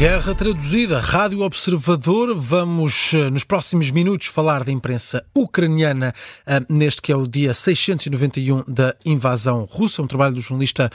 Guerra traduzida, Rádio Observador. Vamos, eh, nos próximos minutos, falar da imprensa ucraniana, eh, neste que é o dia 691 da invasão russa. Um trabalho do jornalista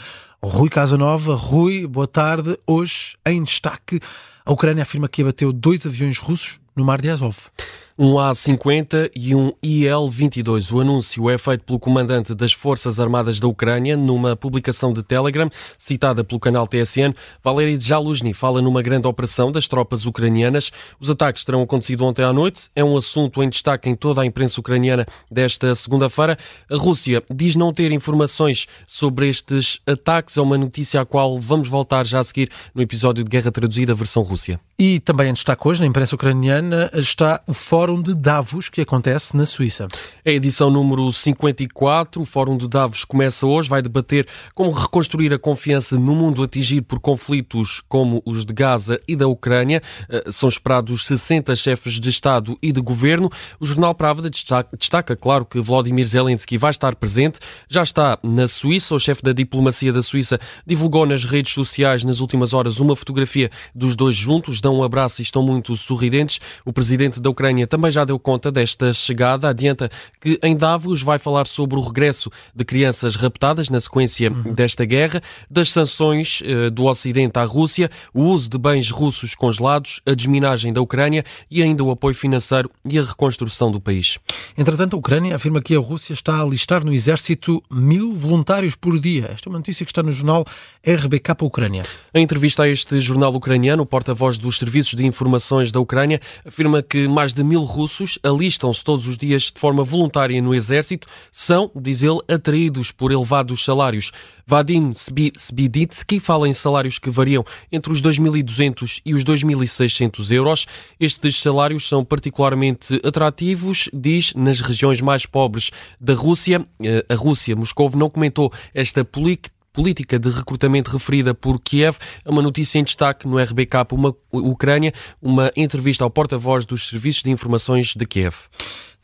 Rui Casanova. Rui, boa tarde. Hoje, em destaque, a Ucrânia afirma que abateu dois aviões russos no Mar de Azov um A-50 e um IL-22. O anúncio é feito pelo comandante das Forças Armadas da Ucrânia numa publicação de Telegram citada pelo canal TSN. Valery Jaluzny fala numa grande operação das tropas ucranianas. Os ataques terão acontecido ontem à noite. É um assunto em destaque em toda a imprensa ucraniana desta segunda-feira. A Rússia diz não ter informações sobre estes ataques. É uma notícia à qual vamos voltar já a seguir no episódio de Guerra Traduzida, versão Rússia. E também em destaque hoje, na imprensa ucraniana, está o Fórum de Davos, que acontece na Suíça. É a edição número 54. O Fórum de Davos começa hoje, vai debater como reconstruir a confiança no mundo atingido por conflitos como os de Gaza e da Ucrânia. Eh, são esperados 60 chefes de Estado e de Governo. O jornal Pravda destaca, destaca, claro, que Vladimir Zelensky vai estar presente. Já está na Suíça. O chefe da diplomacia da Suíça divulgou nas redes sociais nas últimas horas uma fotografia dos dois juntos dão um abraço e estão muito sorridentes. O presidente da Ucrânia também já deu conta desta chegada. Adianta que em Davos vai falar sobre o regresso de crianças raptadas na sequência uhum. desta guerra, das sanções uh, do Ocidente à Rússia, o uso de bens russos congelados, a desminagem da Ucrânia e ainda o apoio financeiro e a reconstrução do país. Entretanto, a Ucrânia afirma que a Rússia está a alistar no exército mil voluntários por dia. Esta é uma notícia que está no jornal RBK Ucrânia. Em entrevista a este jornal ucraniano, o porta-voz do dos serviços de informações da Ucrânia afirma que mais de mil russos alistam-se todos os dias de forma voluntária no exército, são, diz ele, atraídos por elevados salários. Vadim Sbiditsky fala em salários que variam entre os 2.200 e os 2.600 euros. Estes salários são particularmente atrativos, diz, nas regiões mais pobres da Rússia. Eh, a Rússia, Moscou, não comentou esta política política de recrutamento referida por Kiev. É uma notícia em destaque no RBK, uma Ucrânia, uma entrevista ao porta-voz dos serviços de informações de Kiev.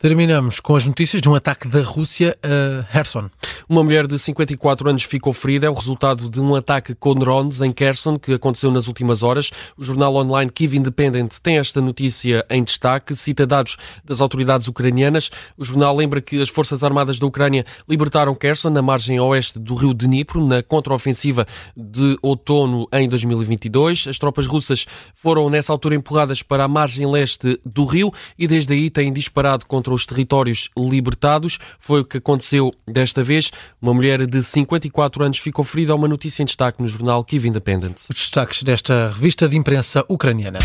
Terminamos com as notícias de um ataque da Rússia a Kherson. Uma mulher de 54 anos ficou ferida. É o resultado de um ataque com drones em Kherson que aconteceu nas últimas horas. O jornal online Kiev Independent tem esta notícia em destaque. Cita dados das autoridades ucranianas. O jornal lembra que as Forças Armadas da Ucrânia libertaram Kherson, na margem oeste do rio Dnipro, na contraofensiva de outono em 2022. As tropas russas foram, nessa altura, empurradas para a margem leste do rio e desde aí têm disparado contra contra os territórios libertados. Foi o que aconteceu desta vez. Uma mulher de 54 anos ficou ferida. Uma notícia em destaque no jornal Kiev Independent. Os destaques desta revista de imprensa ucraniana.